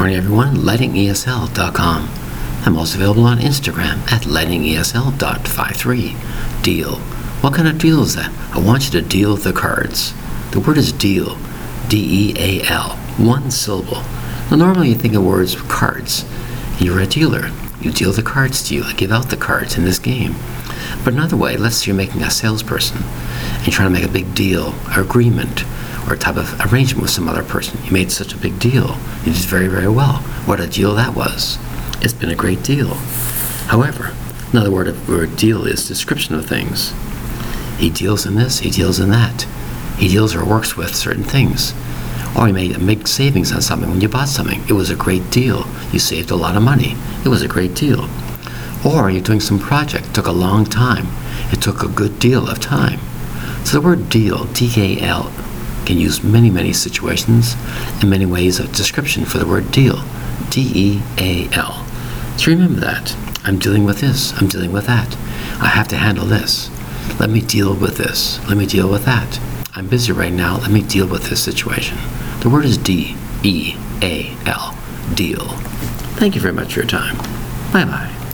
morning, everyone. LightingESL.com. I'm also available on Instagram at lightingesl.53. Deal. What kind of deal is that? I want you to deal the cards. The word is deal. D-E-A-L. One syllable. Now, normally you think of words cards. You're a dealer. You deal the cards to you. I give out the cards in this game. But another way, let's say you're making a salesperson and you're trying to make a big deal agreement or a type of arrangement with some other person. You made such a big deal. You did very, very well. What a deal that was. It's been a great deal. However, another word, of word deal is description of things. He deals in this, he deals in that. He deals or works with certain things. Or you made a big savings on something when you bought something. It was a great deal. You saved a lot of money. It was a great deal. Or you're doing some project, it took a long time. It took a good deal of time. So the word deal, D-A-L, can use many, many situations and many ways of description for the word deal, D-E-A-L. So remember that. I'm dealing with this. I'm dealing with that. I have to handle this. Let me deal with this. Let me deal with that. I'm busy right now. Let me deal with this situation. The word is D E A L. Deal. Thank you very much for your time. Bye bye.